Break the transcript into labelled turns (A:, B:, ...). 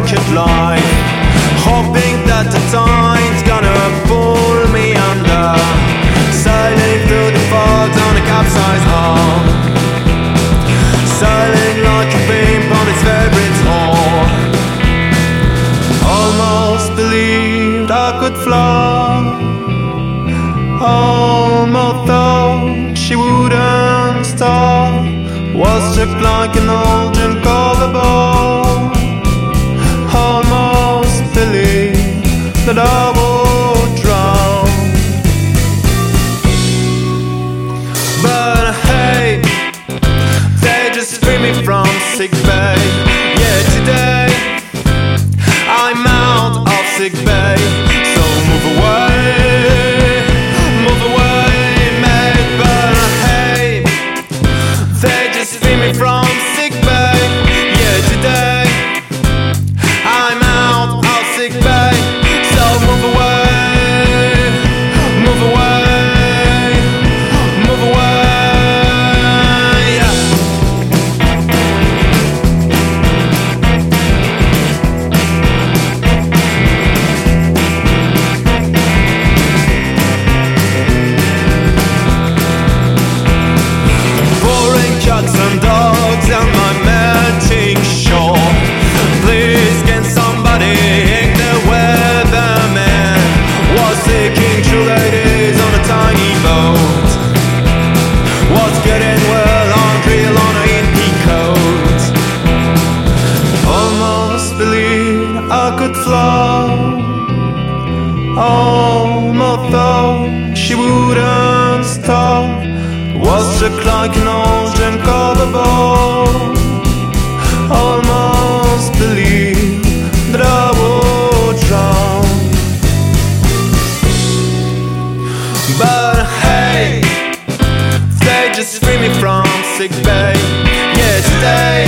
A: shipwrecked life. Hoping that the tide's gonna pull me under. Sailing through the fog on a capsized hull. Sailing like a pimp on its favorite horn. Almost believed I could fly. Almost thought she wouldn't stop. Was just like an old gym away from sick bay. Yeah, today I'm out of sick bay. home, although she wouldn't stop. Was just like an old drunk Almost believed that I would drown. But hey, they just free me from sick bay. Yeah, today.